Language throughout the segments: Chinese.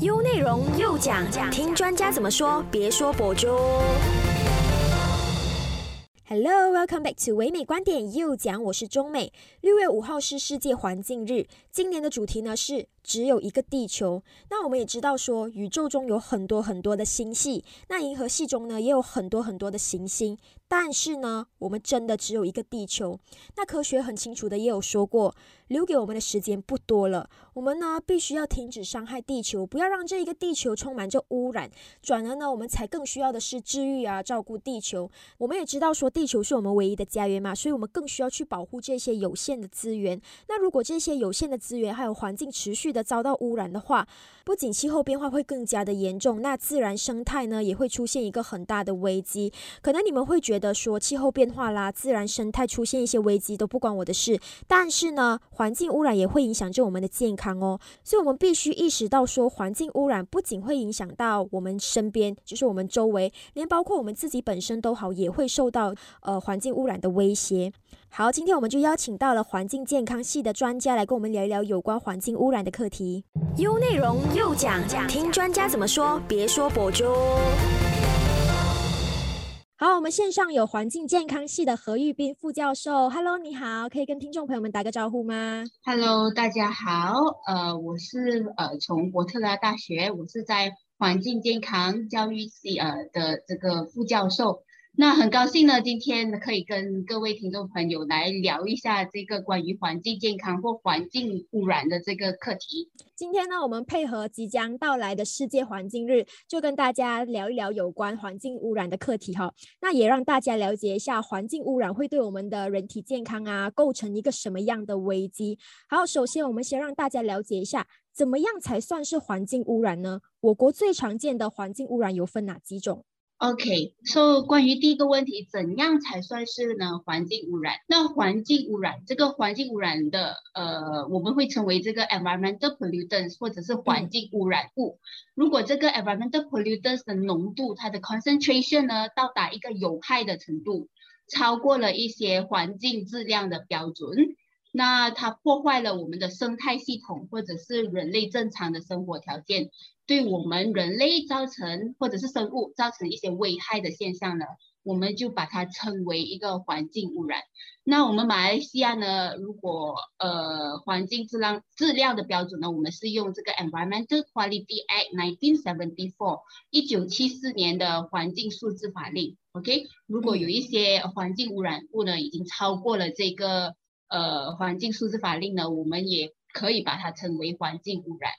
优内容又讲，听专家怎么说，别说博主。Hello，welcome back to 唯美观点又讲，我是中美。六月五号是世界环境日，今年的主题呢是只有一个地球。那我们也知道说，宇宙中有很多很多的星系，那银河系中呢也有很多很多的行星。但是呢，我们真的只有一个地球。那科学很清楚的也有说过，留给我们的时间不多了。我们呢，必须要停止伤害地球，不要让这一个地球充满着污染。转而呢，我们才更需要的是治愈啊，照顾地球。我们也知道说，地球是我们唯一的家园嘛，所以我们更需要去保护这些有限的资源。那如果这些有限的资源还有环境持续的遭到污染的话，不仅气候变化会更加的严重，那自然生态呢，也会出现一个很大的危机。可能你们会觉得说气候变化啦，自然生态出现一些危机都不关我的事，但是呢，环境污染也会影响着我们的健康哦，所以我们必须意识到说，环境污染不仅会影响到我们身边，就是我们周围，连包括我们自己本身都好，也会受到呃环境污染的威胁。好，今天我们就邀请到了环境健康系的专家来跟我们聊一聊有关环境污染的课题。优内容又讲，听专家怎么说，别说博主。好，我们线上有环境健康系的何玉斌副教授，Hello，你好，可以跟听众朋友们打个招呼吗？Hello，大家好，呃，我是呃从伯特拉大学，我是在环境健康教育系呃的这个副教授。那很高兴呢，今天可以跟各位听众朋友来聊一下这个关于环境健康或环境污染的这个课题。今天呢，我们配合即将到来的世界环境日，就跟大家聊一聊有关环境污染的课题哈。那也让大家了解一下环境污染会对我们的人体健康啊构成一个什么样的危机。好，首先我们先让大家了解一下，怎么样才算是环境污染呢？我国最常见的环境污染有分哪几种？OK，so 关于第一个问题，怎样才算是呢环境污染？那环境污染这个环境污染的呃，我们会称为这个 environmental pollutants 或者是环境污染物。如果这个 environmental pollutants 的浓度，它的 concentration 呢到达一个有害的程度，超过了一些环境质量的标准，那它破坏了我们的生态系统或者是人类正常的生活条件。对我们人类造成或者是生物造成一些危害的现象呢，我们就把它称为一个环境污染。那我们马来西亚呢，如果呃环境质量质量的标准呢，我们是用这个 Environmental Quality Act 1974，一九七四年的环境数字法令。OK，如果有一些环境污染物呢，已经超过了这个呃环境素质法令呢，我们也可以把它称为环境污染。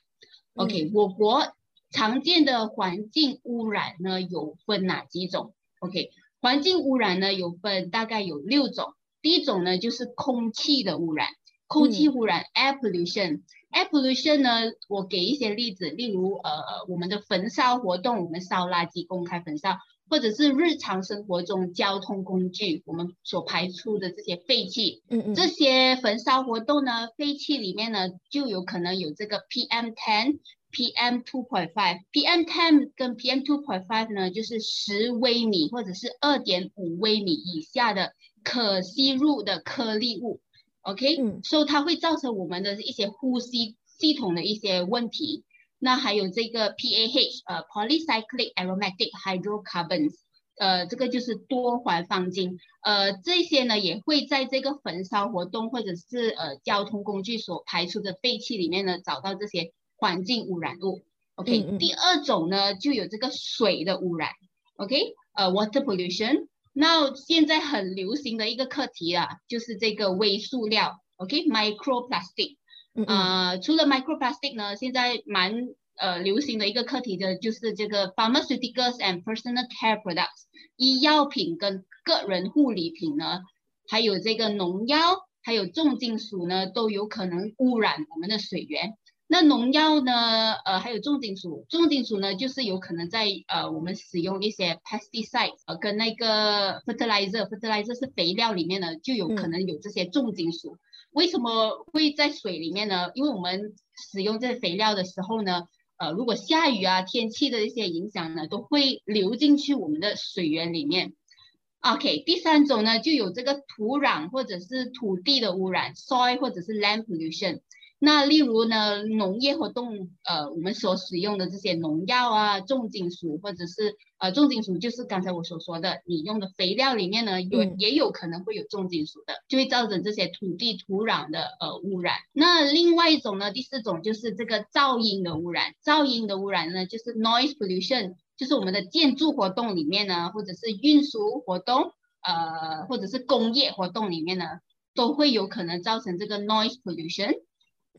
OK，我国常见的环境污染呢有分哪几种？OK，环境污染呢有分大概有六种。第一种呢就是空气的污染，空气污染 （air pollution）。air pollution 呢，我给一些例子，例如呃我们的焚烧活动，我们烧垃圾公开焚烧。或者是日常生活中交通工具我们所排出的这些废气，嗯嗯，这些焚烧活动呢，废气里面呢就有可能有这个 PM10、PM two、point five PM10 跟 PM two point five 呢，就是十微米或者是二点五微米以下的可吸入的颗粒物，OK，所以它会造成我们的一些呼吸系统的一些问题。那还有这个 PAH，呃，polycyclic aromatic hydrocarbons，呃，这个就是多环芳烃，呃，这些呢也会在这个焚烧活动或者是呃交通工具所排出的废气里面呢找到这些环境污染物。OK，第二种呢就有这个水的污染。OK，呃，water pollution。那现在很流行的一个课题啊，就是这个微塑料。OK，microplastic。呃，除了 microplastic 呢，现在蛮呃流行的一个课题的就是这个 pharmaceuticals and personal care products，医药品跟个人护理品呢，还有这个农药，还有重金属呢，都有可能污染我们的水源。那农药呢，呃，还有重金属，重金属呢，就是有可能在呃我们使用一些 pesticides，呃，跟那个 fertilizer，fertilizer 是肥料里面呢，就有可能有这些重金属。为什么会在水里面呢？因为我们使用这肥料的时候呢，呃，如果下雨啊，天气的一些影响呢，都会流进去我们的水源里面。OK，第三种呢，就有这个土壤或者是土地的污染，soil 或者是 land pollution。那例如呢，农业活动，呃，我们所使用的这些农药啊、重金属，或者是呃重金属，就是刚才我所说的，你用的肥料里面呢，有也有可能会有重金属的，就会造成这些土地土壤的呃污染。那另外一种呢，第四种就是这个噪音的污染。噪音的污染呢，就是 noise pollution，就是我们的建筑活动里面呢，或者是运输活动，呃，或者是工业活动里面呢，都会有可能造成这个 noise pollution。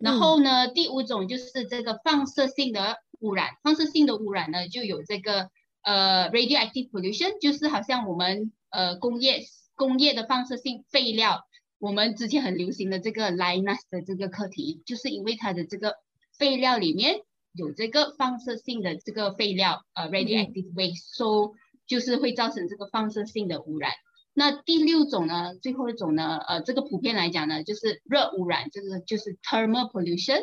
然后呢，第五种就是这个放射性的污染。放射性的污染呢，就有这个呃 radioactive pollution，就是好像我们呃工业工业的放射性废料。我们之前很流行的这个 Linus 的这个课题，就是因为它的这个废料里面有这个放射性的这个废料，呃 radioactive waste，so 就是会造成这个放射性的污染。那第六种呢？最后一种呢？呃，这个普遍来讲呢，就是热污染，就是就是 thermal pollution。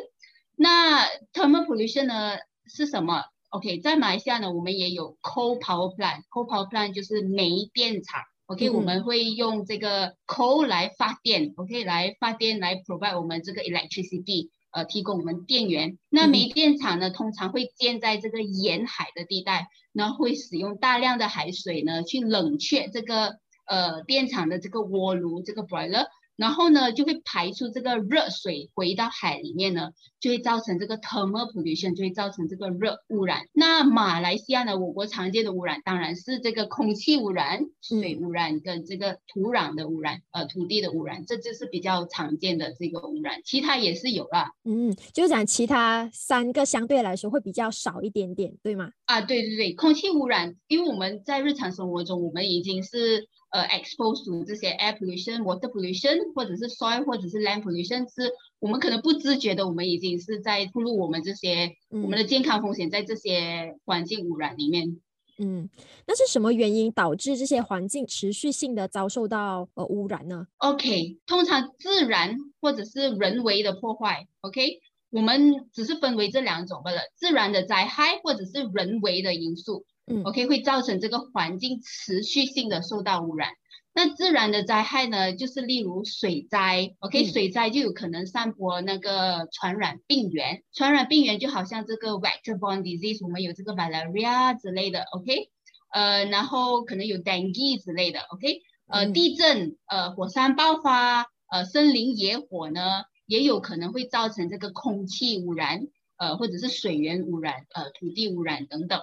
那 thermal pollution 呢是什么？OK，在马来西亚呢，我们也有 coal power plant。coal power plant 就是煤电厂。OK，我们会用这个 coal 来发电，OK，来发电来 provide 我们这个 electricity，呃，提供我们电源。那煤电厂呢，通常会建在这个沿海的地带，然后会使用大量的海水呢，去冷却这个。呃，电厂的这个锅炉，这个 boiler。然后呢，就会排出这个热水回到海里面呢，就会造成这个 thermal pollution，就会造成这个热污染。那马来西亚呢，我国常见的污染当然是这个空气污染、水污染跟这个土壤的污染，呃，土地的污染，这就是比较常见的这个污染。其他也是有啦，嗯，就是讲其他三个相对来说会比较少一点点，对吗？啊，对对对，空气污染，因为我们在日常生活中，我们已经是。呃，expose to 这些 air pollution、water pollution，或者是 soil 或者是 land pollution，是我们可能不自觉的，我们已经是在暴露我们这些我们的健康风险在这些环境污染里面。嗯，那是什么原因导致这些环境持续性的遭受到呃污染呢？OK，通常自然或者是人为的破坏，OK，我们只是分为这两种罢了，自然的灾害或者是人为的因素。嗯，OK，会造成这个环境持续性的受到污染。那自然的灾害呢，就是例如水灾，OK，水灾就有可能散播那个传染病源。传染病源就好像这个 vector-borne disease，我们有这个 malaria 之类的，OK，呃，然后可能有 dengue 之类的，OK，呃，地震，呃，火山爆发，呃，森林野火呢，也有可能会造成这个空气污染，呃，或者是水源污染，呃，土地污染等等。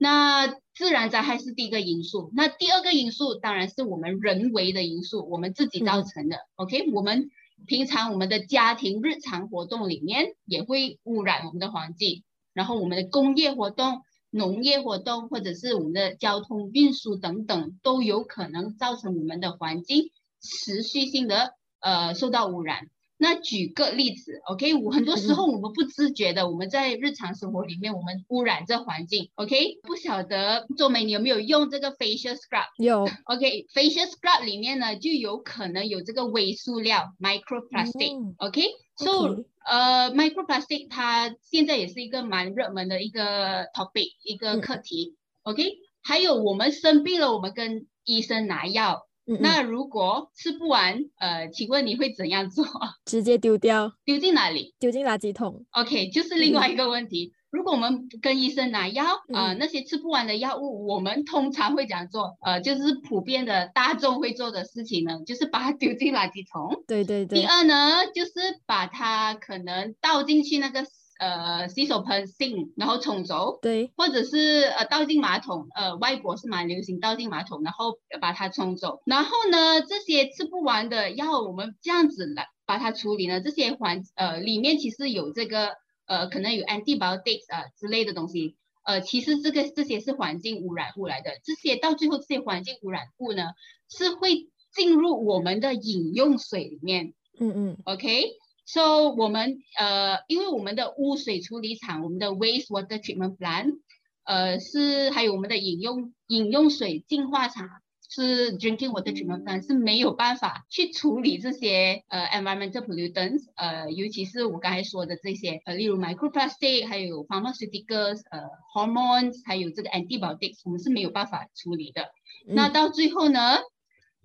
那自然灾害是第一个因素，那第二个因素当然是我们人为的因素，我们自己造成的。OK，我们平常我们的家庭日常活动里面也会污染我们的环境，然后我们的工业活动、农业活动或者是我们的交通运输等等，都有可能造成我们的环境持续性的呃受到污染。那举个例子，OK，我很多时候我们不自觉的，我们在日常生活里面，我们污染这环境，OK，不晓得做美你有没有用这个 facial scrub？有，OK，facial scrub 里面呢就有可能有这个微塑料 microplastic，OK，so 呃 microplastic 它现在也是一个蛮热门的一个 topic 一个课题，OK，还有我们生病了，我们跟医生拿药。那如果吃不完，呃，请问你会怎样做？直接丢掉，丢进哪里？丢进垃圾桶。OK，就是另外一个问题。如果我们跟医生拿药，呃，那些吃不完的药物，我们通常会怎样做？呃，就是普遍的大众会做的事情呢，就是把它丢进垃圾桶。对对对。第二呢，就是把它可能倒进去那个。呃，洗手盆芯，然后冲走，对，或者是呃倒进马桶，呃，外国是蛮流行倒进马桶，然后把它冲走。然后呢，这些吃不完的药，我们这样子来把它处理呢？这些环呃里面其实有这个呃可能有 antibiotics 啊之类的东西，呃，其实这个这些是环境污染物来的。这些到最后这些环境污染物呢，是会进入我们的饮用水里面。嗯嗯，OK。So 我们呃，因为我们的污水处理厂，我们的 wastewater treatment plant，呃是还有我们的饮用饮用水净化厂，是 drinking water treatment plant 是没有办法去处理这些呃 environmental pollutants，呃尤其是我刚才说的这些呃例如 microplastic，还有 pharmaceuticals，呃 hormones，还有这个 antibiotics，我们是没有办法处理的。那到最后呢？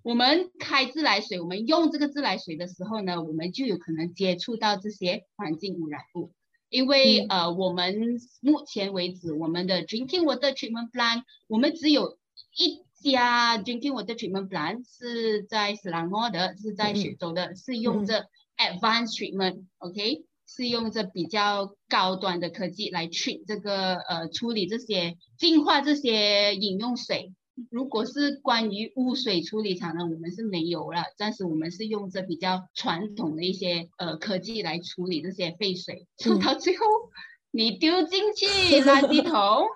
我们开自来水，我们用这个自来水的时候呢，我们就有可能接触到这些环境污染物。因为呃，我们目前为止，我们的 drinking water treatment plant，我们只有一家 drinking water treatment plant 是在斯兰诺的，是在雪州的，是用这 advanced treatment，OK，是用这比较高端的科技来 treat 这个呃处理这些净化这些饮用水。如果是关于污水处理厂呢，我们是没有了。暂时我们是用着比较传统的一些呃科技来处理这些废水，嗯 到最后你丢进去 垃圾桶，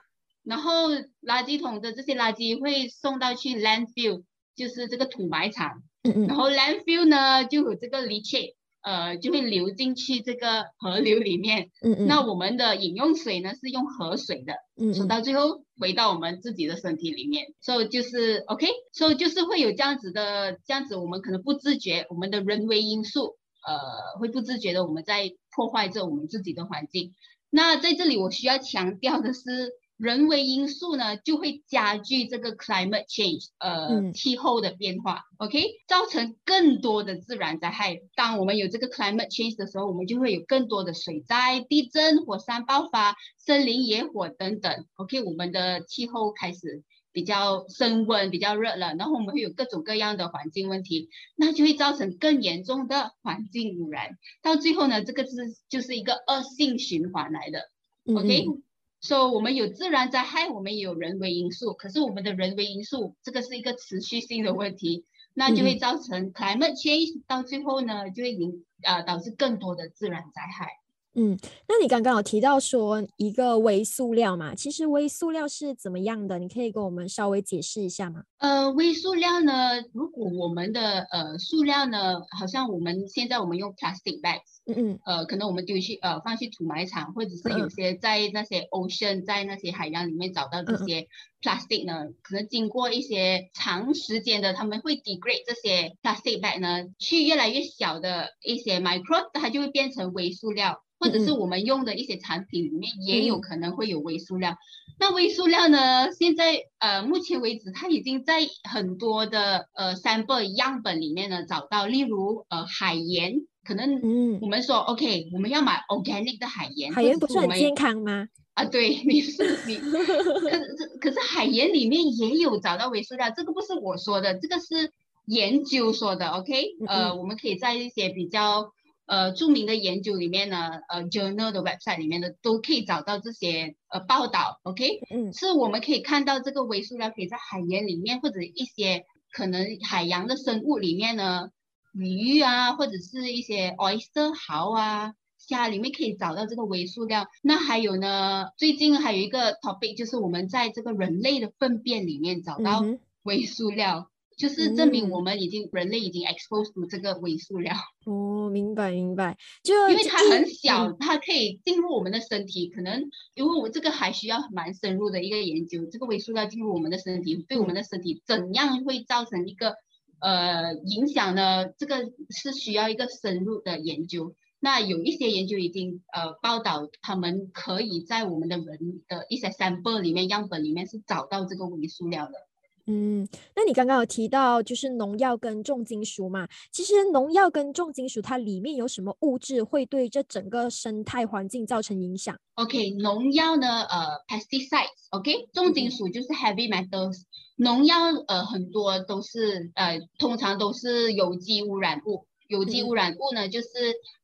然后垃圾桶的这些垃圾会送到去 landfill，就是这个土埋场，然后 landfill 呢就有这个 leachate。呃，就会流进去这个河流里面。嗯嗯。那我们的饮用水呢，是用河水的。嗯。说到最后回到我们自己的身体里面，所以就是 OK，所以就是会有这样子的，这样子我们可能不自觉，我们的人为因素，呃，会不自觉的我们在破坏着我们自己的环境。那在这里我需要强调的是。人为因素呢，就会加剧这个 climate change，呃，气候的变化，OK，造成更多的自然灾害。当我们有这个 climate change 的时候，我们就会有更多的水灾、地震、火山爆发、森林野火等等，OK，我们的气候开始比较升温、比较热了，然后我们会有各种各样的环境问题，那就会造成更严重的环境污染。到最后呢，这个是就是一个恶性循环来的，OK。说我们有自然灾害，我们也有人为因素，可是我们的人为因素这个是一个持续性的问题，那就会造成 climate change，到最后呢就会引呃导致更多的自然灾害。嗯，那你刚刚有提到说一个微塑料嘛？其实微塑料是怎么样的？你可以跟我们稍微解释一下吗？呃，微塑料呢，如果我们的呃塑料呢，好像我们现在我们用 plastic bags，嗯嗯，呃，可能我们丢去呃放去土埋场，或者是有些在那些 ocean 在那些海洋里面找到这些 plastic 呢，可能经过一些长时间的，他们会 degrade 这些 plastic bag 呢，去越来越小的一些 micro，它就会变成微塑料。或者是我们用的一些产品里面也有可能会有微塑料。那微塑料呢？现在呃，目前为止它已经在很多的呃 sample 样本里面呢找到，例如呃海盐，可能嗯，我们说 OK，我们要买 organic 的海盐。海盐不是很健康吗？啊，对，你是你，可是可是海盐里面也有找到微塑料，这个不是我说的，这个是研究说的。OK，呃，我们可以在一些比较。呃，著名的研究里面呢，呃，journal 的 website 里面的都可以找到这些呃报道，OK，嗯，是我们可以看到这个微塑料可以在海盐里面或者一些可能海洋的生物里面呢，鱼啊或者是一些 oyster 蚝啊虾里面可以找到这个微塑料。那还有呢，最近还有一个 topic 就是我们在这个人类的粪便里面找到微塑料。就是证明我们已经人类已经 exposed to 这个微塑料哦，明白明白，就因为它很小，它可以进入我们的身体，可能因为我这个还需要蛮深入的一个研究，这个微塑料进入我们的身体，对我们的身体怎样会造成一个呃影响呢？这个是需要一个深入的研究。那有一些研究已经呃报道，他们可以在我们的人的一些 sample 里面样本里面是找到这个微塑料的。嗯，那你刚刚有提到就是农药跟重金属嘛？其实农药跟重金属它里面有什么物质会对这整个生态环境造成影响？OK，农药呢，呃，pesticides，OK，重金属就是 heavy metals，农药呃很多都是呃通常都是有机污染物，有机污染物呢就是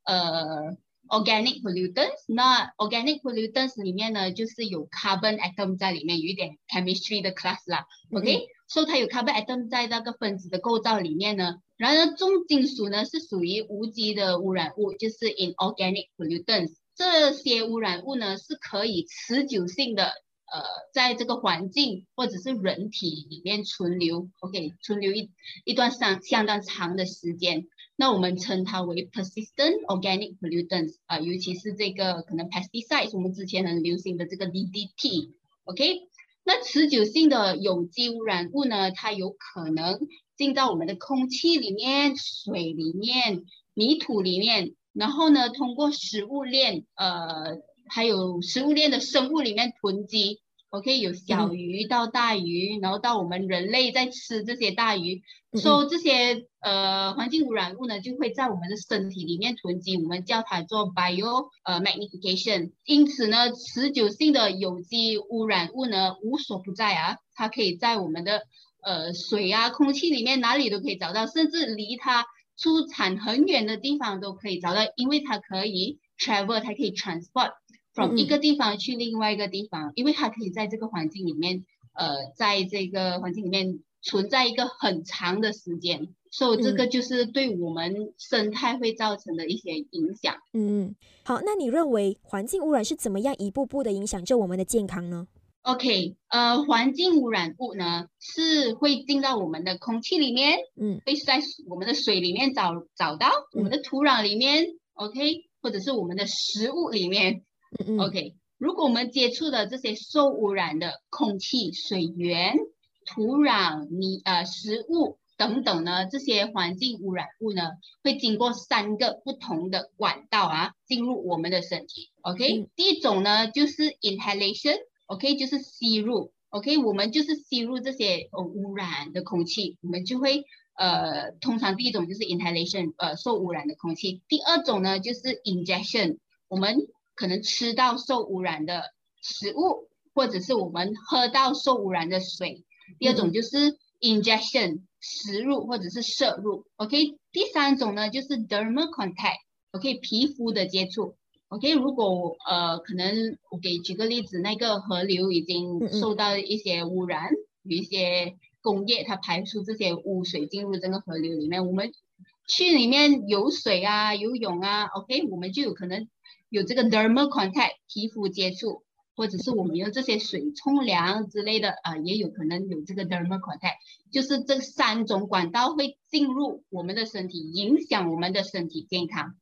呃。Organic pollutants，那 organic pollutants 里面呢，就是有 carbon atom 在里面，有一点 chemistry 的 class 啦。OK，所以它有 carbon atom 在那个分子的构造里面呢。然而重金属呢是属于无机的污染物，就是 inorganic pollutants。这些污染物呢是可以持久性的呃在这个环境或者是人体里面存留。OK，存留一一段相相当长的时间。那我们称它为 persistent organic pollutants 啊，尤其是这个可能 pesticides，我们之前很流行的这个 DDT，OK？那持久性的有机污染物呢，它有可能进到我们的空气里面、水里面、泥土里面，然后呢，通过食物链，呃，还有食物链的生物里面囤积。OK，有小鱼到大鱼，然后到我们人类在吃这些大鱼，so 这些呃环境污染物呢，就会在我们的身体里面囤积，我们叫它做 bio 呃 magnification。因此呢，持久性的有机污染物呢无所不在啊，它可以在我们的呃水啊、空气里面哪里都可以找到，甚至离它出产很远的地方都可以找到，因为它可以 travel，它可以 transport。从一个地方去另外一个地方，因为它可以在这个环境里面，呃，在这个环境里面存在一个很长的时间，所以这个就是对我们生态会造成的一些影响。嗯嗯，好，那你认为环境污染是怎么样一步步的影响着我们的健康呢？OK，呃，环境污染物呢是会进到我们的空气里面，嗯，会在我们的水里面找找到，我们的土壤里面，OK，或者是我们的食物里面。OK，如果我们接触的这些受污染的空气、水源、土壤、泥呃食物等等呢，这些环境污染物呢，会经过三个不同的管道啊，进入我们的身体。OK，第一种呢就是 inhalation，OK，就是吸入。OK，我们就是吸入这些呃污染的空气，我们就会呃，通常第一种就是 inhalation，呃，受污染的空气。第二种呢就是 injection，我们可能吃到受污染的食物，或者是我们喝到受污染的水。第二种就是 injection 食入或者是摄入。OK，第三种呢就是 dermal contact。OK，皮肤的接触。OK，如果呃可能我给举个例子，那个河流已经受到一些污染，有一些工业它排出这些污水进入这个河流里面，我们去里面游水啊、游泳啊，OK，我们就有可能。有这个 dermal contact 皮肤接触，或者是我们用这些水冲凉之类的啊，也有可能有这个 dermal contact，就是这三种管道会进入我们的身体，影响我们的身体健康。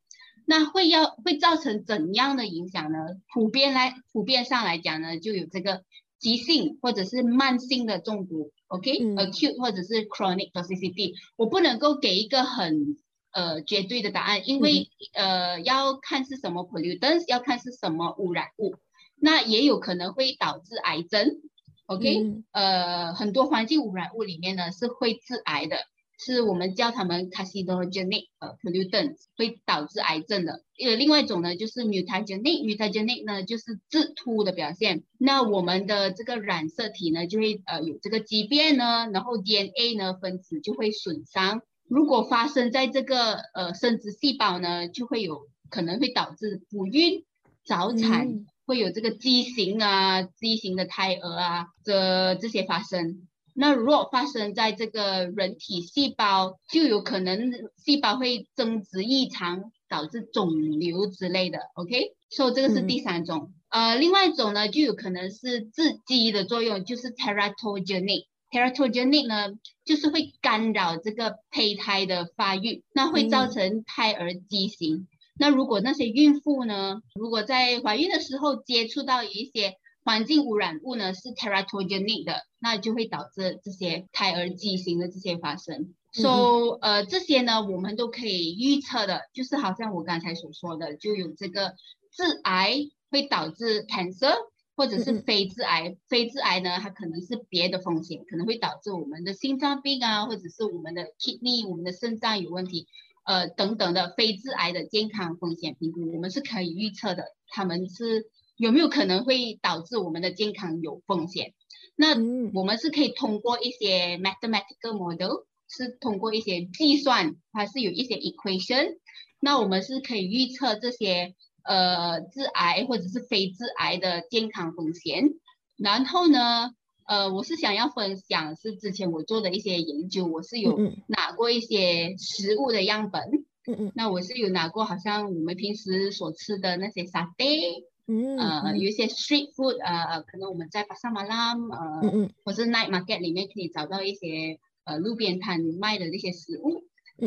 那会要会造成怎样的影响呢？普遍来普遍上来讲呢，就有这个急性或者是慢性的中毒，OK，acute 或者是 chronic toxicity，我不能够给一个很。呃，绝对的答案，因为呃要看是什么 pollutants，要看是什么污染物，那也有可能会导致癌症。OK，呃，很多环境污染物里面呢是会致癌的，是我们叫他们 carcinogenic 呃 pollutants，会导致癌症的。呃，另外一种呢就是 mutagenic，mutagenic 呢就是致突的表现，那我们的这个染色体呢就会呃有这个畸变呢，然后 DNA 呢分子就会损伤。如果发生在这个呃生殖细胞呢，就会有可能会导致不孕、早产，会有这个畸形啊、畸形的胎儿啊这这些发生。那如果发生在这个人体细胞，就有可能细胞会增殖异常，导致肿瘤之类的。OK，所以这个是第三种。呃，另外一种呢，就有可能是致畸的作用，就是 teratogenic。Teratogenic 呢，就是会干扰这个胚胎的发育，那会造成胎儿畸形。那如果那些孕妇呢，如果在怀孕的时候接触到一些环境污染物呢，是 teratogenic 的，那就会导致这些胎儿畸形的这些发生。So，呃，这些呢，我们都可以预测的，就是好像我刚才所说的，就有这个致癌会导致 cancer。或者是非致癌，非致癌呢，它可能是别的风险，可能会导致我们的心脏病啊，或者是我们的 kidney，我们的肾脏有问题，呃等等的非致癌的健康风险评估，我们是可以预测的，他们是有没有可能会导致我们的健康有风险？那我们是可以通过一些 mathematical model，是通过一些计算，还是有一些 equation，那我们是可以预测这些。呃，致癌或者是非致癌的健康风险。然后呢，呃，我是想要分享是之前我做的一些研究，我是有拿过一些食物的样本。嗯嗯。那我是有拿过，好像我们平时所吃的那些沙爹，嗯，呃，有一些 street food，呃，可能我们在巴沙马拉，呃，嗯嗯，或是 night market 里面可以找到一些呃路边摊卖的那些食物，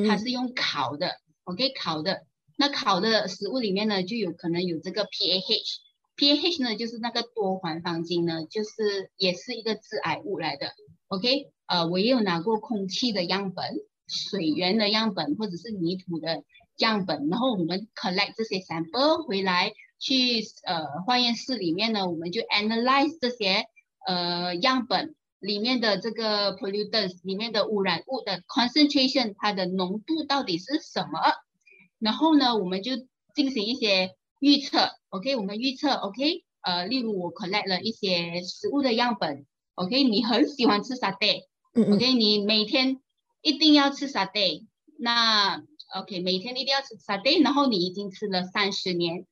它是用烤的，OK，烤的。那烤的食物里面呢，就有可能有这个 PAH，PAH 呢就是那个多环芳烃呢，就是也是一个致癌物来的。OK，呃，我也有拿过空气的样本、水源的样本或者是泥土的样本，然后我们 collect 这些 sample 回来去呃化验室里面呢，我们就 analyze 这些呃样本里面的这个 pollutants 里面的污染物的 concentration 它的浓度到底是什么？然后呢，我们就进行一些预测，OK，我们预测，OK，呃，例如我 collect 了一些食物的样本，OK，你很喜欢吃沙爹，OK，你每天一定要吃沙爹，那 OK，每天一定要吃沙爹，然后你已经吃了三十年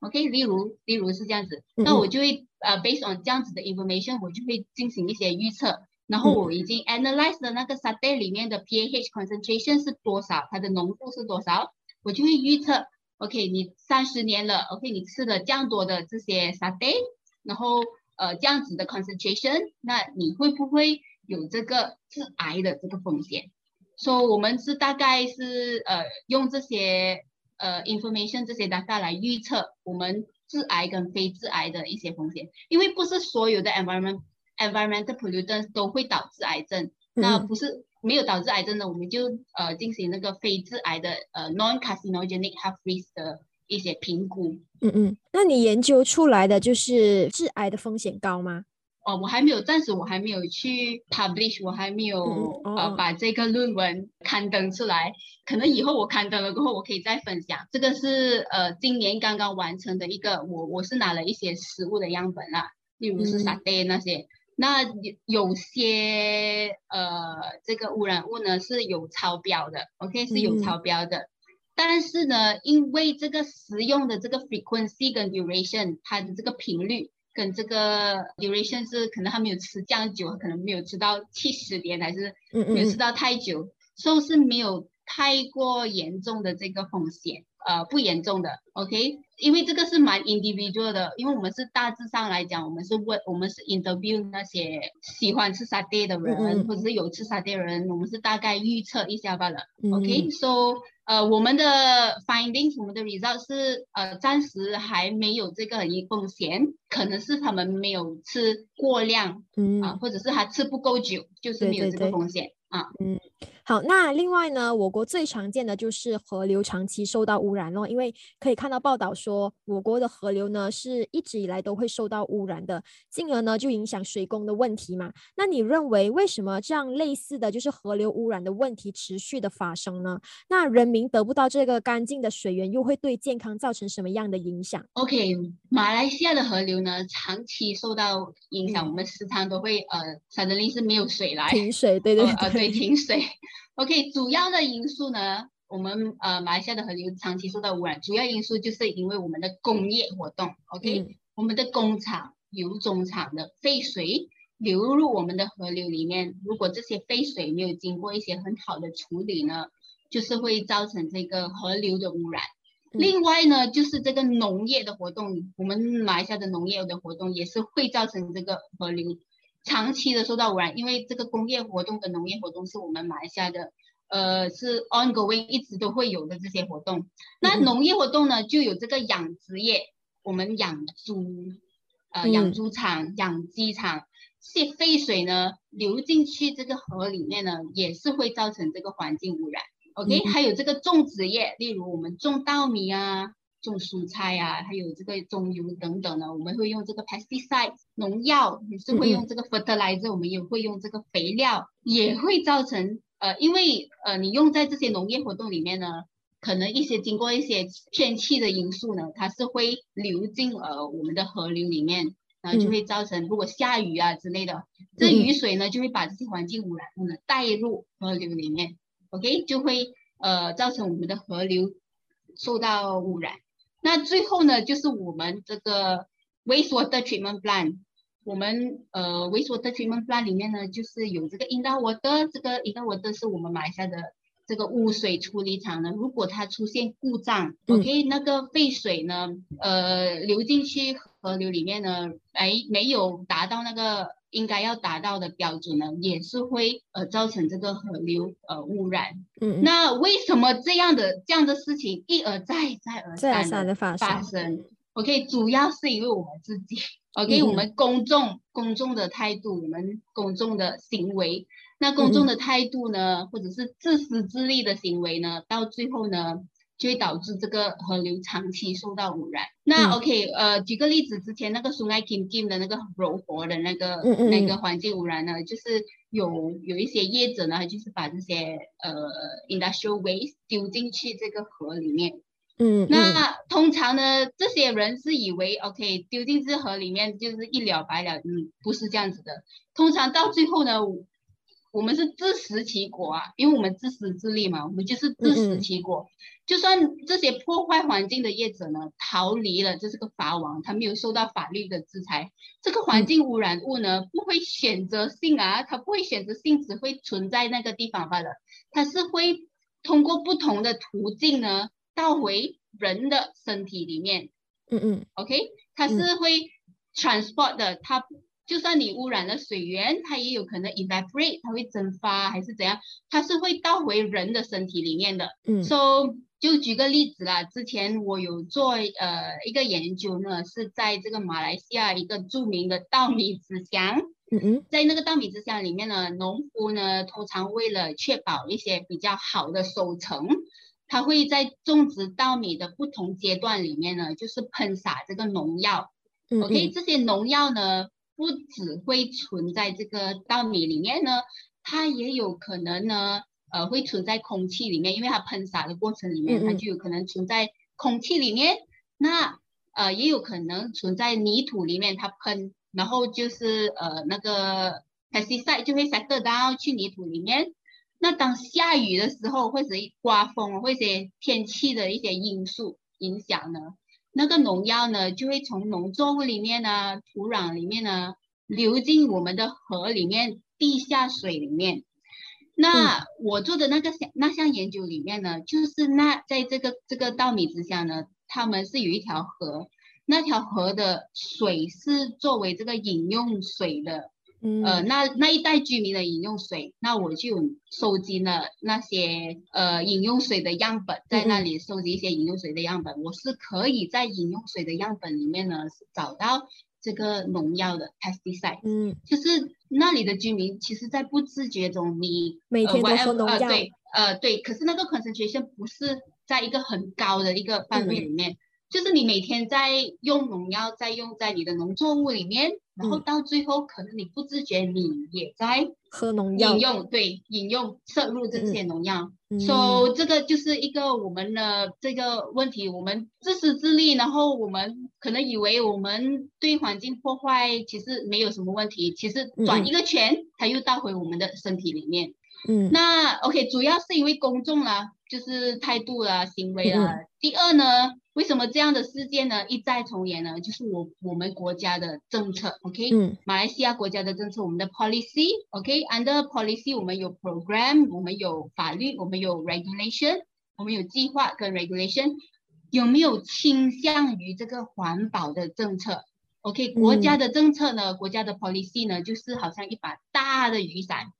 ，OK，例如例如是这样子，那我就会呃 based on 这样子的 information，我就会进行一些预测，然后我已经 analyze 了那个沙爹里面的 pH concentration 是多少，它的浓度是多少，我就会预测。OK，你三十年了，OK，你吃了这样多的这些沙爹，然后呃这样子的 concentration，那你会不会有这个致癌的这个风险？所以我们是大概是呃用这些呃 information 这些 data 来预测我们致癌跟非致癌的一些风险，因为不是所有的 environment environmental pollutants 都会导致癌症，那不是。没有导致癌症的，我们就呃进行那个非致癌的呃 non-carcinogenic health risk 的一些评估。嗯嗯，那你研究出来的就是致癌的风险高吗？哦，我还没有，暂时我还没有去 publish，我还没有呃把这个论文刊登出来。可能以后我刊登了过后，我可以再分享。这个是呃今年刚刚完成的一个，我我是拿了一些食物的样本啦，例如是沙爹那些。那有有些呃，这个污染物呢是有超标的，OK 是有超标的，但是呢，因为这个食用的这个 frequency 跟 duration，它的这个频率跟这个 duration 是可能还没有吃这样久，可能没有吃到七十年，还是没有吃到太久，所以是没有太过严重的这个风险。呃，不严重的，OK，因为这个是蛮 individual 的，因为我们是大致上来讲，我们是问，我们是 interview 那些喜欢吃沙爹的人，或者是有吃沙爹的人，我们是大概预测一下罢了，OK，So，呃，我们的 findings，我们的 result 是，呃，暂时还没有这个一风险，可能是他们没有吃过量，啊，或者是他吃不够久，就是没有这个风险。啊，嗯，好，那另外呢，我国最常见的就是河流长期受到污染咯，因为可以看到报道说，我国的河流呢是一直以来都会受到污染的，进而呢就影响水工的问题嘛。那你认为为什么这样类似的就是河流污染的问题持续的发生呢？那人民得不到这个干净的水源，又会对健康造成什么样的影响？OK，马来西亚的河流呢长期受到影响，我们时常都会呃，反正是没有水来停水，对对对。对，停水。OK，主要的因素呢，我们呃马来西亚的河流长期受到污染，主要因素就是因为我们的工业活动。OK，我们的工厂、油种厂的废水流入我们的河流里面，如果这些废水没有经过一些很好的处理呢，就是会造成这个河流的污染。另外呢，就是这个农业的活动，我们马来西亚的农业的活动也是会造成这个河流。长期的受到污染，因为这个工业活动跟农业活动是我们马来西亚的，呃，是 ongoing 一直都会有的这些活动。那农业活动呢，就有这个养殖业，我们养猪，呃，养猪场、养鸡场，这些废水呢流进去这个河里面呢，也是会造成这个环境污染。OK，还有这个种植业，例如我们种稻米啊。种蔬菜啊，还有这个种油等等的，我们会用这个 pesticide 农药，也是会用这个 fertilizer，我们也会用这个肥料，也会造成呃，因为呃，你用在这些农业活动里面呢，可能一些经过一些天气的因素呢，它是会流进呃我们的河流里面，然后就会造成如果下雨啊之类的，这雨水呢就会把这些环境污染物呢带入河流里面，OK，就会呃造成我们的河流受到污染。那最后呢，就是我们这个微缩的 treatment plan。我们呃微缩的 treatment plan 里面呢，就是有这个 inner water，这个 inner water 是我们埋下的这个污水处理厂呢，如果它出现故障，，OK，那个废水呢，呃，流进去河流里面呢，没，没有达到那个。应该要达到的标准呢，也是会呃造成这个河流呃污染。嗯，那为什么这样的这样的事情一而再再而三的发生？OK，主要是因为我们自己，OK，我们公众公众的态度，我们公众的行为，那公众的态度呢，或者是自私自利的行为呢，到最后呢，就会导致这个河流长期受到污染。那 OK，呃，举个例子，之前那个苏埃 Kim Kim 的那个柔佛的那个那个环境污染呢，就是有有一些业者呢，就是把这些呃 industrial waste 丢进去这个河里面。嗯，那通常呢，这些人是以为 OK 丢进这河里面就是一了百了，嗯，不是这样子的。通常到最后呢。我们是自食其果啊，因为我们自食自利嘛，我们就是自食其果。就算这些破坏环境的业者呢，逃离了这是个法网，他没有受到法律的制裁，这个环境污染物呢，不会选择性啊，它不会选择性只会存在那个地方罢了，它是会通过不同的途径呢，到回人的身体里面。嗯嗯，OK，它是会 transport 的，它。就算你污染了水源，它也有可能 evaporate，它会蒸发还是怎样？它是会倒回人的身体里面的。嗯，so 就举个例子啦，之前我有做呃一个研究呢，是在这个马来西亚一个著名的稻米之乡。嗯嗯，在那个稻米之乡里面呢，农夫呢通常为了确保一些比较好的收成，他会在种植稻米的不同阶段里面呢，就是喷洒这个农药。OK，这些农药呢。不只会存在这个稻米里面呢，它也有可能呢，呃，会存在空气里面，因为它喷洒的过程里面，它就有可能存在空气里面。那呃，也有可能存在泥土里面，它喷，然后就是呃那个 pesticide 就会 settle down 去泥土里面。那当下雨的时候，或者刮风，或者天气的一些因素影响呢？那个农药呢，就会从农作物里面呢、土壤里面呢，流进我们的河里面、地下水里面。那我做的那个项那项研究里面呢，就是那在这个这个稻米之下呢，他们是有一条河，那条河的水是作为这个饮用水的。呃，那那一带居民的饮用水，那我就收集了那些呃饮用水的样本，在那里收集一些饮用水。的样本，我是可以在饮用水的样本里面呢找到这个农药的 pesticide，嗯，就是那里的居民其实，在不自觉中，你每天都喝农药，对，呃对，可是那个 concentration 不是在一个很高的一个范围里面。就是你每天在用农药，在用在你的农作物里面，然后到最后可能你不自觉你也在喝农药，饮用对饮用摄入这些农药，所以这个就是一个我们的这个问题，我们自私自利，然后我们可能以为我们对环境破坏其实没有什么问题，其实转一个圈，它又倒回我们的身体里面。嗯，那 OK，主要是因为公众啦，就是态度啦、行为啦。第二呢？为什么这样的事件呢一再重演呢？就是我我们国家的政策，OK，嗯，马来西亚国家的政策，我们的 policy，OK，under policy 我们有 program，我们有法律，我们有 regulation，我们有计划跟 regulation，有没有倾向于这个环保的政策？OK，国家的政策呢，国家的 policy 呢，就是好像一把大的雨伞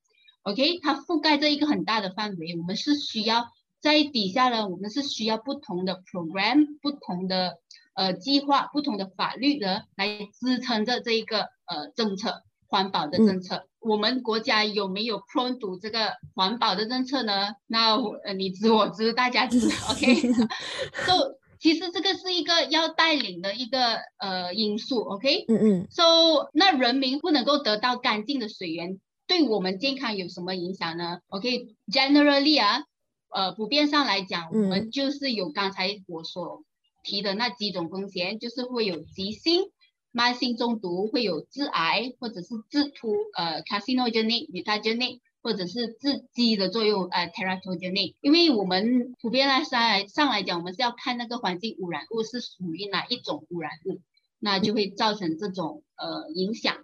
，OK，它覆盖这一个很大的范围，我们是需要。在底下呢，我们是需要不同的 program、不同的呃计划、不同的法律的来支撑着这一个呃政策，环保的政策。我们国家有没有 prone to 这个环保的政策呢？那呃你知我知，大家知，OK？So 其实这个是一个要带领的一个呃因素，OK？嗯嗯。So 那人民不能够得到干净的水源，对我们健康有什么影响呢？OK？Generally 啊。呃，普遍上来讲，我们就是有刚才我所提的那几种风险，就是会有急性、慢性中毒，会有致癌或者是致突，呃，carcinogenic、mutagenic，或者是致畸的作用，呃，teratogenic。因为我们普遍来上来上来讲，我们是要看那个环境污染物是属于哪一种污染物，那就会造成这种呃影响。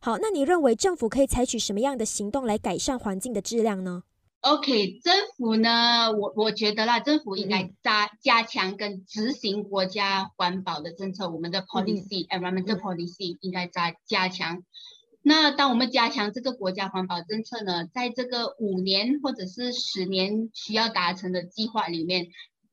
好，那你认为政府可以采取什么样的行动来改善环境的质量呢？OK，政府呢，我我觉得啦，政府应该加加强跟执行国家环保的政策，我们的 policy，environmental policy 应该加加强。那当我们加强这个国家环保政策呢，在这个五年或者是十年需要达成的计划里面，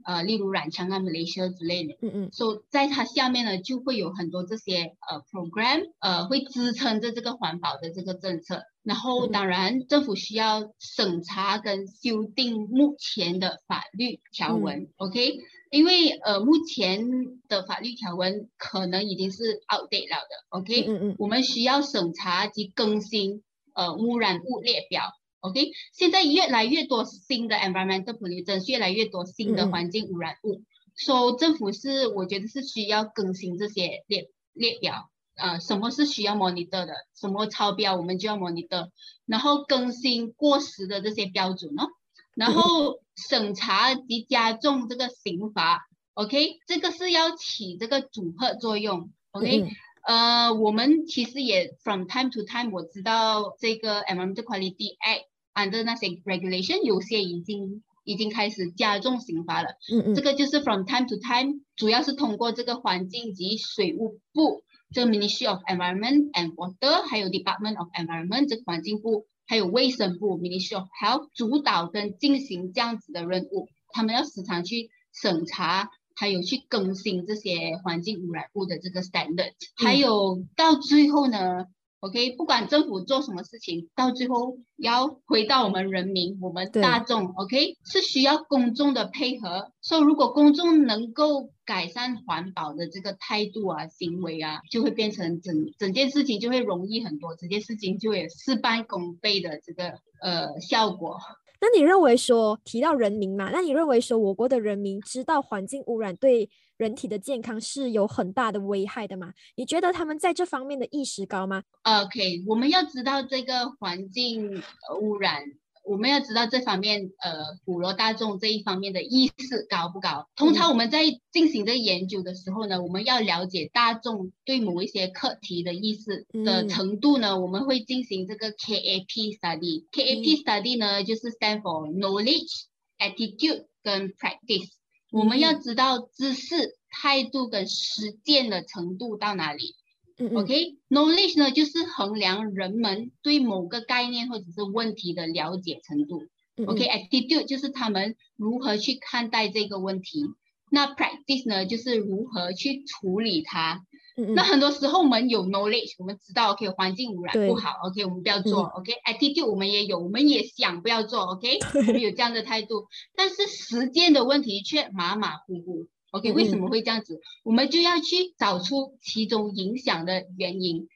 呃，例如染枪啊、马来西亚之类的。嗯嗯。所以在它下面呢，就会有很多这些呃 program，呃，会支撑着这个环保的这个政策。然后，当然政府需要审查跟修订目前的法律条文，OK？因为呃，目前的法律条文可能已经是 outdated 了的，OK？嗯嗯。我们需要审查及更新呃污染物列表。OK，现在越来越多新的 environmental pollutants，越来越多新的环境污染物，所以政府是我觉得是需要更新这些列列表，呃，什么是需要 monitor 的，什么超标我们就要 monitor，然后更新过时的这些标准哦，然后审查及加重这个刑罚，OK，这个是要起这个阻吓作用，OK，呃，我们其实也 from time to time 我知道这个 environmental quality act。Under 那些 regulation 有些已经已经开始加重刑罚了。嗯嗯，这个就是 from time to time，主要是通过这个环境及水务部，这个 Ministry of Environment and Water，还有 Department of Environment 这个环境部，还有卫生部 Ministry of Health 主导跟进行这样子的任务。他们要时常去审查，还有去更新这些环境污染物的这个 standard，还有到最后呢。OK，不管政府做什么事情，到最后要回到我们人民、我们大众。OK，是需要公众的配合。所以，如果公众能够改善环保的这个态度啊、行为啊，就会变成整整件事情就会容易很多，整件事情就会事半功倍的这个呃效果。那你认为说提到人民嘛？那你认为说我国的人民知道环境污染对人体的健康是有很大的危害的嘛？你觉得他们在这方面的意识高吗？OK，我们要知道这个环境污染。我们要知道这方面，呃，普罗大众这一方面的意识高不高？通常我们在进行这研究的时候呢，我们要了解大众对某一些课题的意识的程度呢，我们会进行这个 KAP study。KAP study 呢，就是 stand for knowledge、attitude 跟 practice。我们要知道知识、态度跟实践的程度到哪里。OK，knowledge 呢就是衡量人们对某个概念或者是问题的了解程度。OK，attitude 就是他们如何去看待这个问题。那 practice 呢就是如何去处理它。那很多时候我们有 knowledge，我们知道 OK 环境污染不好，OK 我们不要做。OK，attitude 我们也有，我们也想不要做。OK，我们有这样的态度，但是实践的问题却马马虎虎。OK，为什么会这样子？我们就要去找出其中影响的原因。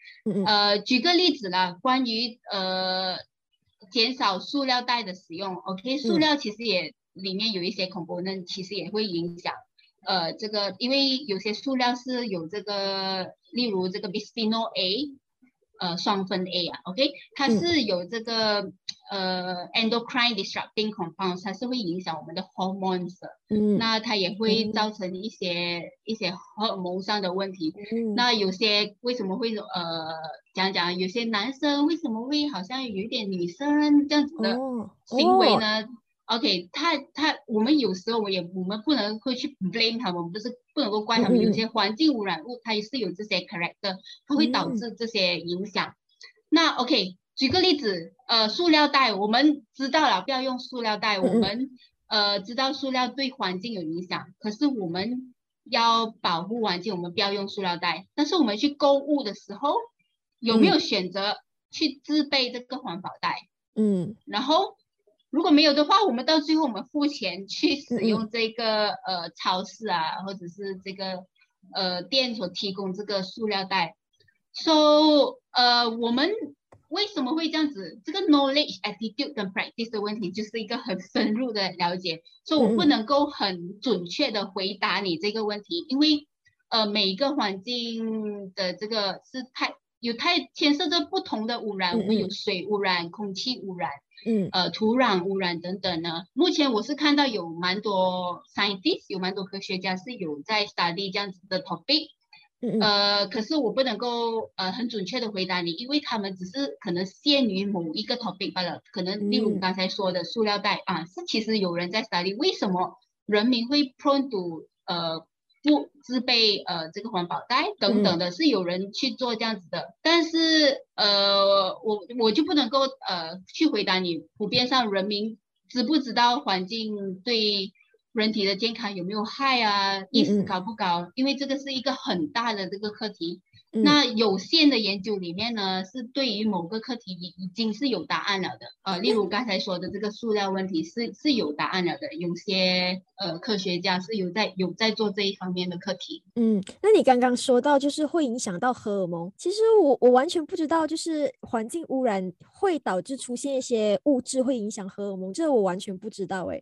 呃，举个例子啦，关于呃减少塑料袋的使用。OK，塑料其实也里面有一些 component，其实也会影响。呃，这个因为有些塑料是有这个，例如这个 bisphenol A，呃，双酚 A 啊，OK，它是有这个。呃，endocrine disrupting compounds 它是会影响我们的 hormones，嗯，那它也会造成一些一些荷尔蒙上的问题。嗯，那有些为什么会呃讲讲，有些男生为什么会好像有一点女生这样子的行为呢？OK，他他我们有时候我也我们不能会去 blame 他们，不是不能够怪他们，有些环境污染物它也是有这些 character，它会导致这些影响。那 OK。举个例子，呃，塑料袋，我们知道了不要用塑料袋，我们呃知道塑料对环境有影响，可是我们要保护环境，我们不要用塑料袋。但是我们去购物的时候，有没有选择去自备这个环保袋？嗯，然后如果没有的话，我们到最后我们付钱去使用这个呃超市啊，或者是这个呃店所提供这个塑料袋，so 呃我们。为什么会这样子？这个 knowledge attitude 跟 practice 的问题，就是一个很深入的了解，所以我不能够很准确的回答你这个问题，因为呃每一个环境的这个是太有太牵涉着不同的污染，我们有水污染、空气污染，嗯，呃土壤污染等等呢。目前我是看到有蛮多 scientists，有蛮多科学家是有在 study 这样子的 topic。呃，可是我不能够呃很准确的回答你，因为他们只是可能限于某一个 topic 罢了。可能例如刚才说的塑料袋啊，是其实有人在 study 为什么人民会 prone to 呃不自备呃这个环保袋等等的，是有人去做这样子的。但是呃我我就不能够呃去回答你普遍上人民知不知道环境对。人体的健康有没有害啊，意识高不高？因为这个是一个很大的这个课题。那有限的研究里面呢，是对于某个课题已已经是有答案了的。呃，例如刚才说的这个塑料问题是是有答案了的。有些呃科学家是有在有在做这一方面的课题。嗯，那你刚刚说到就是会影响到荷尔蒙，其实我我完全不知道，就是环境污染会导致出现一些物质会影响荷尔蒙，这我完全不知道哎。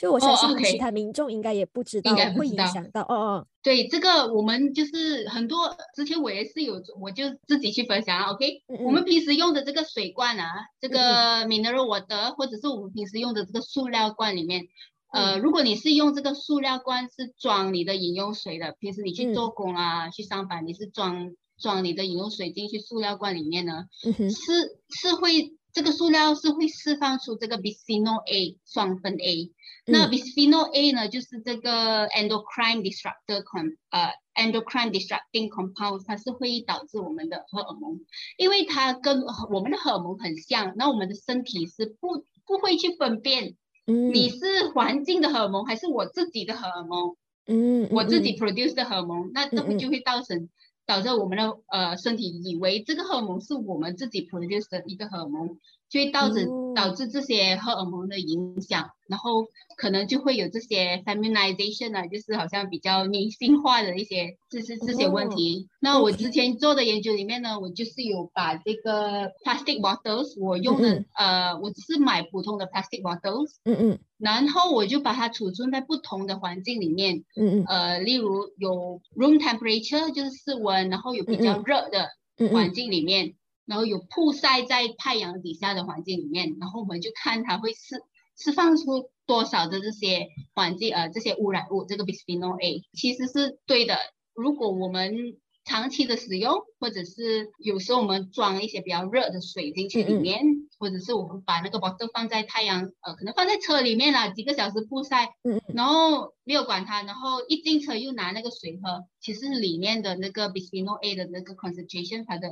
就我相信其他民众应该也不知道会影响到哦哦。对这个，我们就是很多之前我也是有，我就自己去分享啊。OK，我们平时用的这个水罐啊，这个 mineral water，或者是我们平时用的这个塑料罐里面，呃，如果你是用这个塑料罐是装你的饮用水的，平时你去做工啊，去上班，你是装装你的饮用水进去塑料罐里面呢，是是会这个塑料是会释放出这个 bisphenol A 双酚 A。那 bisphenol A 呢，就是这个 endocrine disruptor com 呃 endocrine disrupting compound，它是会导致我们的荷尔蒙，因为它跟我们的荷尔蒙很像，那我们的身体是不不会去分辨，你是环境的荷尔蒙还是我自己的荷尔蒙，嗯，我自己 produce 的荷尔蒙，那这不就会造成导致我们的呃身体以为这个荷尔蒙是我们自己 produce 的一个荷尔蒙。就会导致导致这些荷尔蒙的影响，然后可能就会有这些 feminization 啊，就是好像比较女性化的一些这些这些问题。那我之前做的研究里面呢，我就是有把这个 plastic bottles，我用的呃，我只是买普通的 plastic bottles，嗯嗯，然后我就把它储存在不同的环境里面，嗯嗯，呃，例如有 room temperature 就是室温，然后有比较热的环境里面。然后有曝晒在太阳底下的环境里面，然后我们就看它会释释放出多少的这些环境呃这些污染物，这个 bisphenol A 其实是对的。如果我们长期的使用，或者是有时候我们装一些比较热的水进去里面，或者是我们把那个 bottle 放在太阳呃可能放在车里面了几个小时曝晒，嗯，然后没有管它，然后一进车又拿那个水喝，其实里面的那个 bisphenol A 的那个 concentration 它的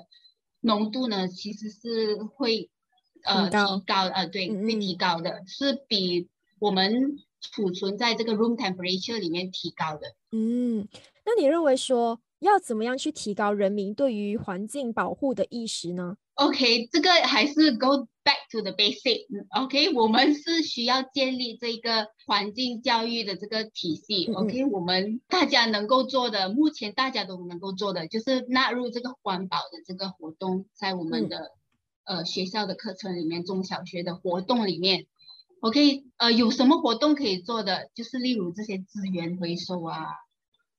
浓度呢，其实是会呃提高。呃对会提高的，是比我们储存在这个 room temperature 里面提高的。嗯，那你认为说要怎么样去提高人民对于环境保护的意识呢？OK，这个还是 go back to the basic。OK，我们是需要建立这个环境教育的这个体系。OK，我们大家能够做的，目前大家都能够做的，就是纳入这个环保的这个活动，在我们的呃学校的课程里面，中小学的活动里面。OK，呃，有什么活动可以做的？就是例如这些资源回收啊，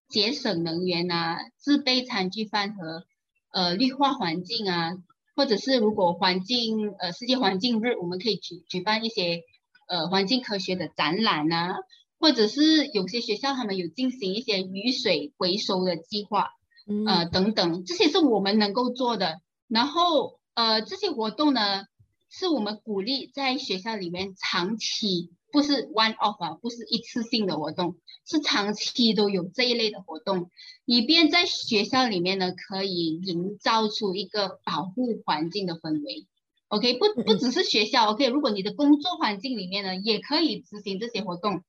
节省能源啊，自备餐具饭盒，呃，绿化环境啊。或者是如果环境呃世界环境日，我们可以举举办一些呃环境科学的展览啊，或者是有些学校他们有进行一些雨水回收的计划，呃等等，这些是我们能够做的。然后呃这些活动呢，是我们鼓励在学校里面长期。不是 one off 啊，不是一次性的活动，是长期都有这一类的活动，以便在学校里面呢，可以营造出一个保护环境的氛围。OK，不不只是学校，OK，如果你的工作环境里面呢，也可以执行这些活动。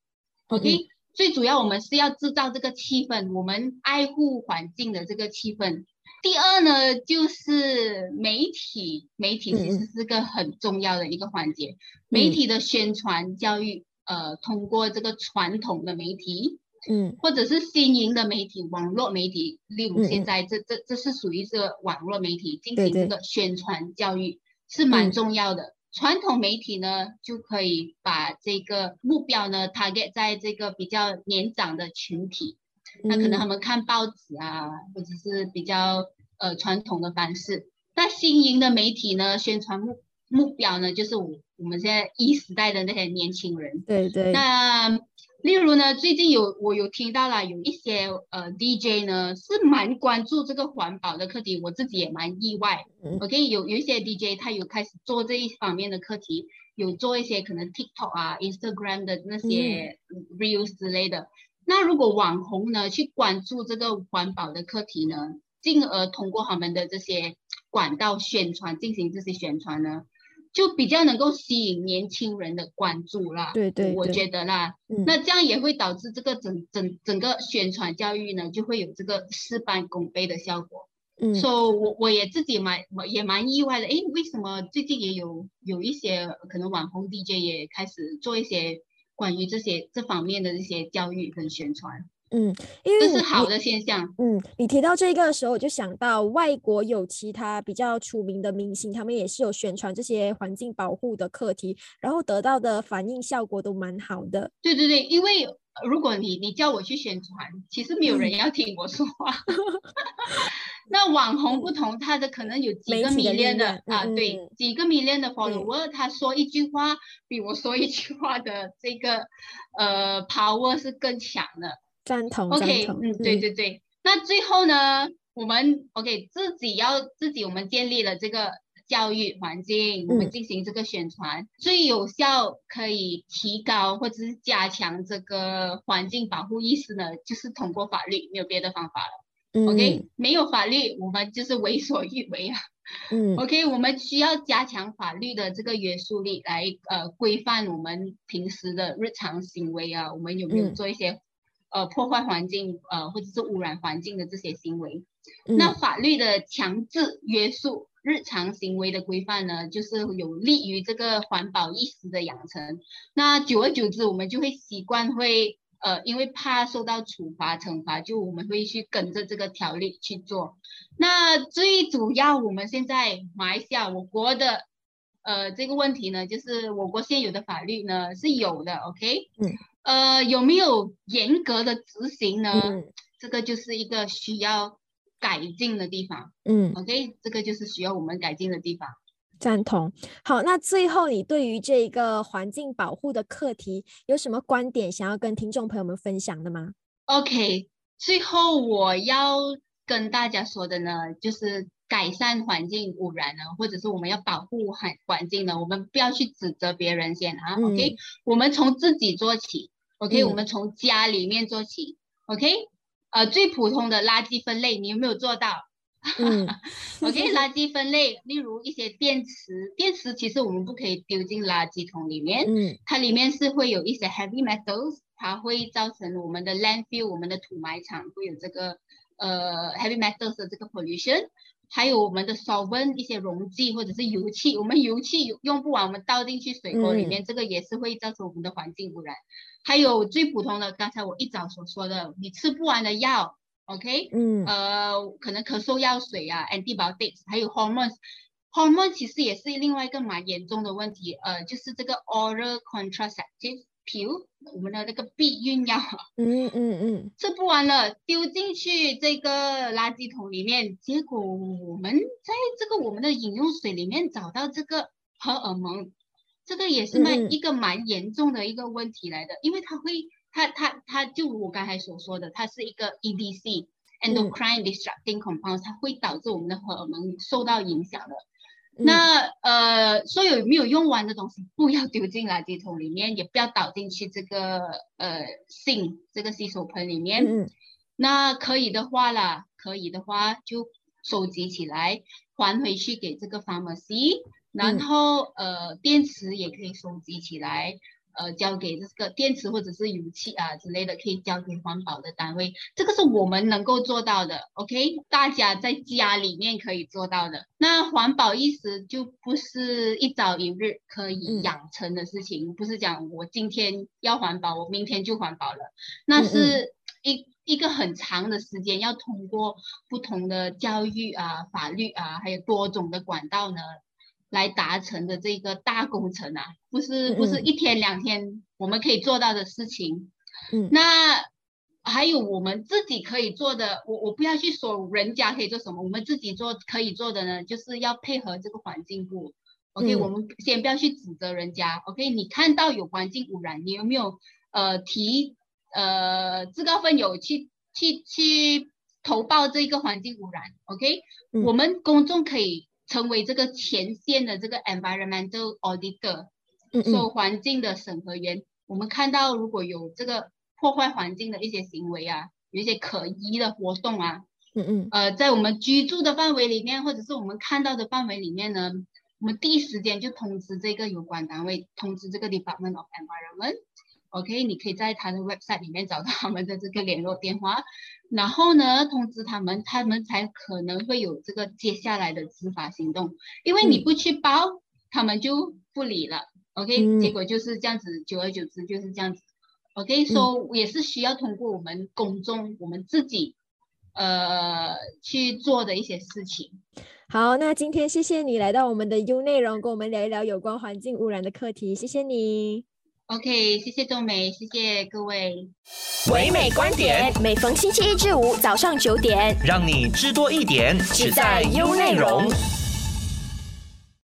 OK，最主要我们是要制造这个气氛，我们爱护环境的这个气氛。第二呢，就是媒体，媒体其实是个很重要的一个环节。媒体的宣传教育，呃，通过这个传统的媒体，嗯，或者是新颖的媒体，网络媒体，例如现在这这这是属于这个网络媒体进行这个宣传教育是蛮重要的。传统媒体呢，就可以把这个目标呢，target 在这个比较年长的群体。那可能他们看报纸啊，或者是比较呃传统的方式。那新颖的媒体呢，宣传目目标呢，就是我我们现在一时代的那些年轻人。对对。那例如呢，最近有我有听到了有一些呃 DJ 呢，是蛮关注这个环保的课题，我自己也蛮意外。OK，有有一些 DJ 他有开始做这一方面的课题，有做一些可能 TikTok 啊、Instagram 的那些 Reels 之类的。那如果网红呢去关注这个环保的课题呢，进而通过他们的这些管道宣传进行这些宣传呢，就比较能够吸引年轻人的关注啦。对对，我觉得啦，那这样也会导致这个整整整个宣传教育呢，就会有这个事半功倍的效果。嗯，所以我我也自己蛮也蛮意外的，哎，为什么最近也有有一些可能网红 DJ 也开始做一些关于这些这方面的这些教育跟宣传？嗯，因为这是好的现象。嗯，你提到这个的时候，我就想到外国有其他比较出名的明星，他们也是有宣传这些环境保护的课题，然后得到的反应效果都蛮好的。对对对，因为如果你你叫我去宣传，其实没有人要听我说话。那网红不同，他的可能有几个 million 的啊，对，几个 million 的 follower，他说一句话比我说一句话的这个呃 power 是更强的。赞同。OK，嗯，对对对。那最后呢，我们 OK 自己要自己，我们建立了这个教育环境，我们进行这个宣传，最有效可以提高或者是加强这个环境保护意识呢，就是通过法律，没有别的方法了。OK，没有法律，我们就是为所欲为啊。嗯，OK，我们需要加强法律的这个约束力，来呃规范我们平时的日常行为啊。我们有没有做一些呃破坏环境呃或者是污染环境的这些行为？那法律的强制约束日常行为的规范呢，就是有利于这个环保意识的养成。那久而久之，我们就会习惯会。呃，因为怕受到处罚惩罚，就我们会去跟着这个条例去做。那最主要，我们现在马来西亚我国的呃这个问题呢，就是我国现有的法律呢是有的，OK？嗯。呃，有没有严格的执行呢？嗯。这个就是一个需要改进的地方。嗯。OK，这个就是需要我们改进的地方。赞同。好，那最后你对于这个环境保护的课题有什么观点想要跟听众朋友们分享的吗？OK，最后我要跟大家说的呢，就是改善环境污染呢，或者是我们要保护环环境呢，我们不要去指责别人先啊。OK，我们从自己做起。OK，我们从家里面做起。OK，呃，最普通的垃圾分类，你有没有做到？嗯，OK，垃圾分类，例如一些电池，电池其实我们不可以丢进垃圾桶里面，嗯，它里面是会有一些 heavy metals，它会造成我们的 landfill，我们的土埋场会有这个呃 heavy metals 的这个 pollution，还有我们的 solvent 一些溶剂或者是油气，我们油气用不完，我们倒进去水沟里面，这个也是会造成我们的环境污染。还有最普通的，刚才我一早所说的，你吃不完的药。OK，嗯，呃，可能咳嗽药水啊，antibiotics，还有 hormones，hormone 其实也是另外一个蛮严重的问题，呃，就是这个 oral contraceptive pill，我们的那个避孕药，嗯嗯嗯，吃不完了，丢进去这个垃圾桶里面，结果我们在这个我们的饮用水里面找到这个荷尔蒙，这个也是蛮一个蛮严重的一个问题来的，因为它会。它它它就我刚才所说的，它是一个 EDC（endocrine disrupting compound），它会导致我们的荷尔蒙受到影响的。那呃，所有没有用完的东西，不要丢进垃圾桶里面，也不要倒进去这个呃信这个洗手盆里面。那可以的话啦，可以的话就收集起来，还回去给这个 pharmacy。然后呃，电池也可以收集起来。呃，交给这个电池或者是油气啊之类的，可以交给环保的单位，这个是我们能够做到的。OK，大家在家里面可以做到的。那环保意识就不是一朝一日可以养成的事情，不是讲我今天要环保，我明天就环保了，那是一一个很长的时间，要通过不同的教育啊、法律啊，还有多种的管道呢。来达成的这个大工程啊，不是不是一天两天我们可以做到的事情。嗯，那还有我们自己可以做的，我我不要去说人家可以做什么，我们自己做可以做的呢，就是要配合这个环境部。OK，我们先不要去指责人家。OK，你看到有环境污染，你有没有呃提呃自告奋勇去去去投报这个环境污染？OK，我们公众可以。成为这个前线的这个 environmental auditor，受环境的审核员。我们看到如果有这个破坏环境的一些行为啊，有一些可疑的活动啊，嗯嗯，呃，在我们居住的范围里面，或者是我们看到的范围里面呢，我们第一时间就通知这个有关单位，通知这个 Department of Environment。OK，你可以在他的 website 里面找到他们的这个联络电话，然后呢通知他们，他们才可能会有这个接下来的执法行动。因为你不去报，他们就不理了。OK，结果就是这样子，久而久之就是这样子。OK，所以也是需要通过我们公众，我们自己呃去做的一些事情。好，那今天谢谢你来到我们的 U 内容，跟我们聊一聊有关环境污染的课题。谢谢你。OK，谢谢钟美，谢谢各位。唯美观点，每逢星期一至五早上九点，让你知多一点，只在优内容。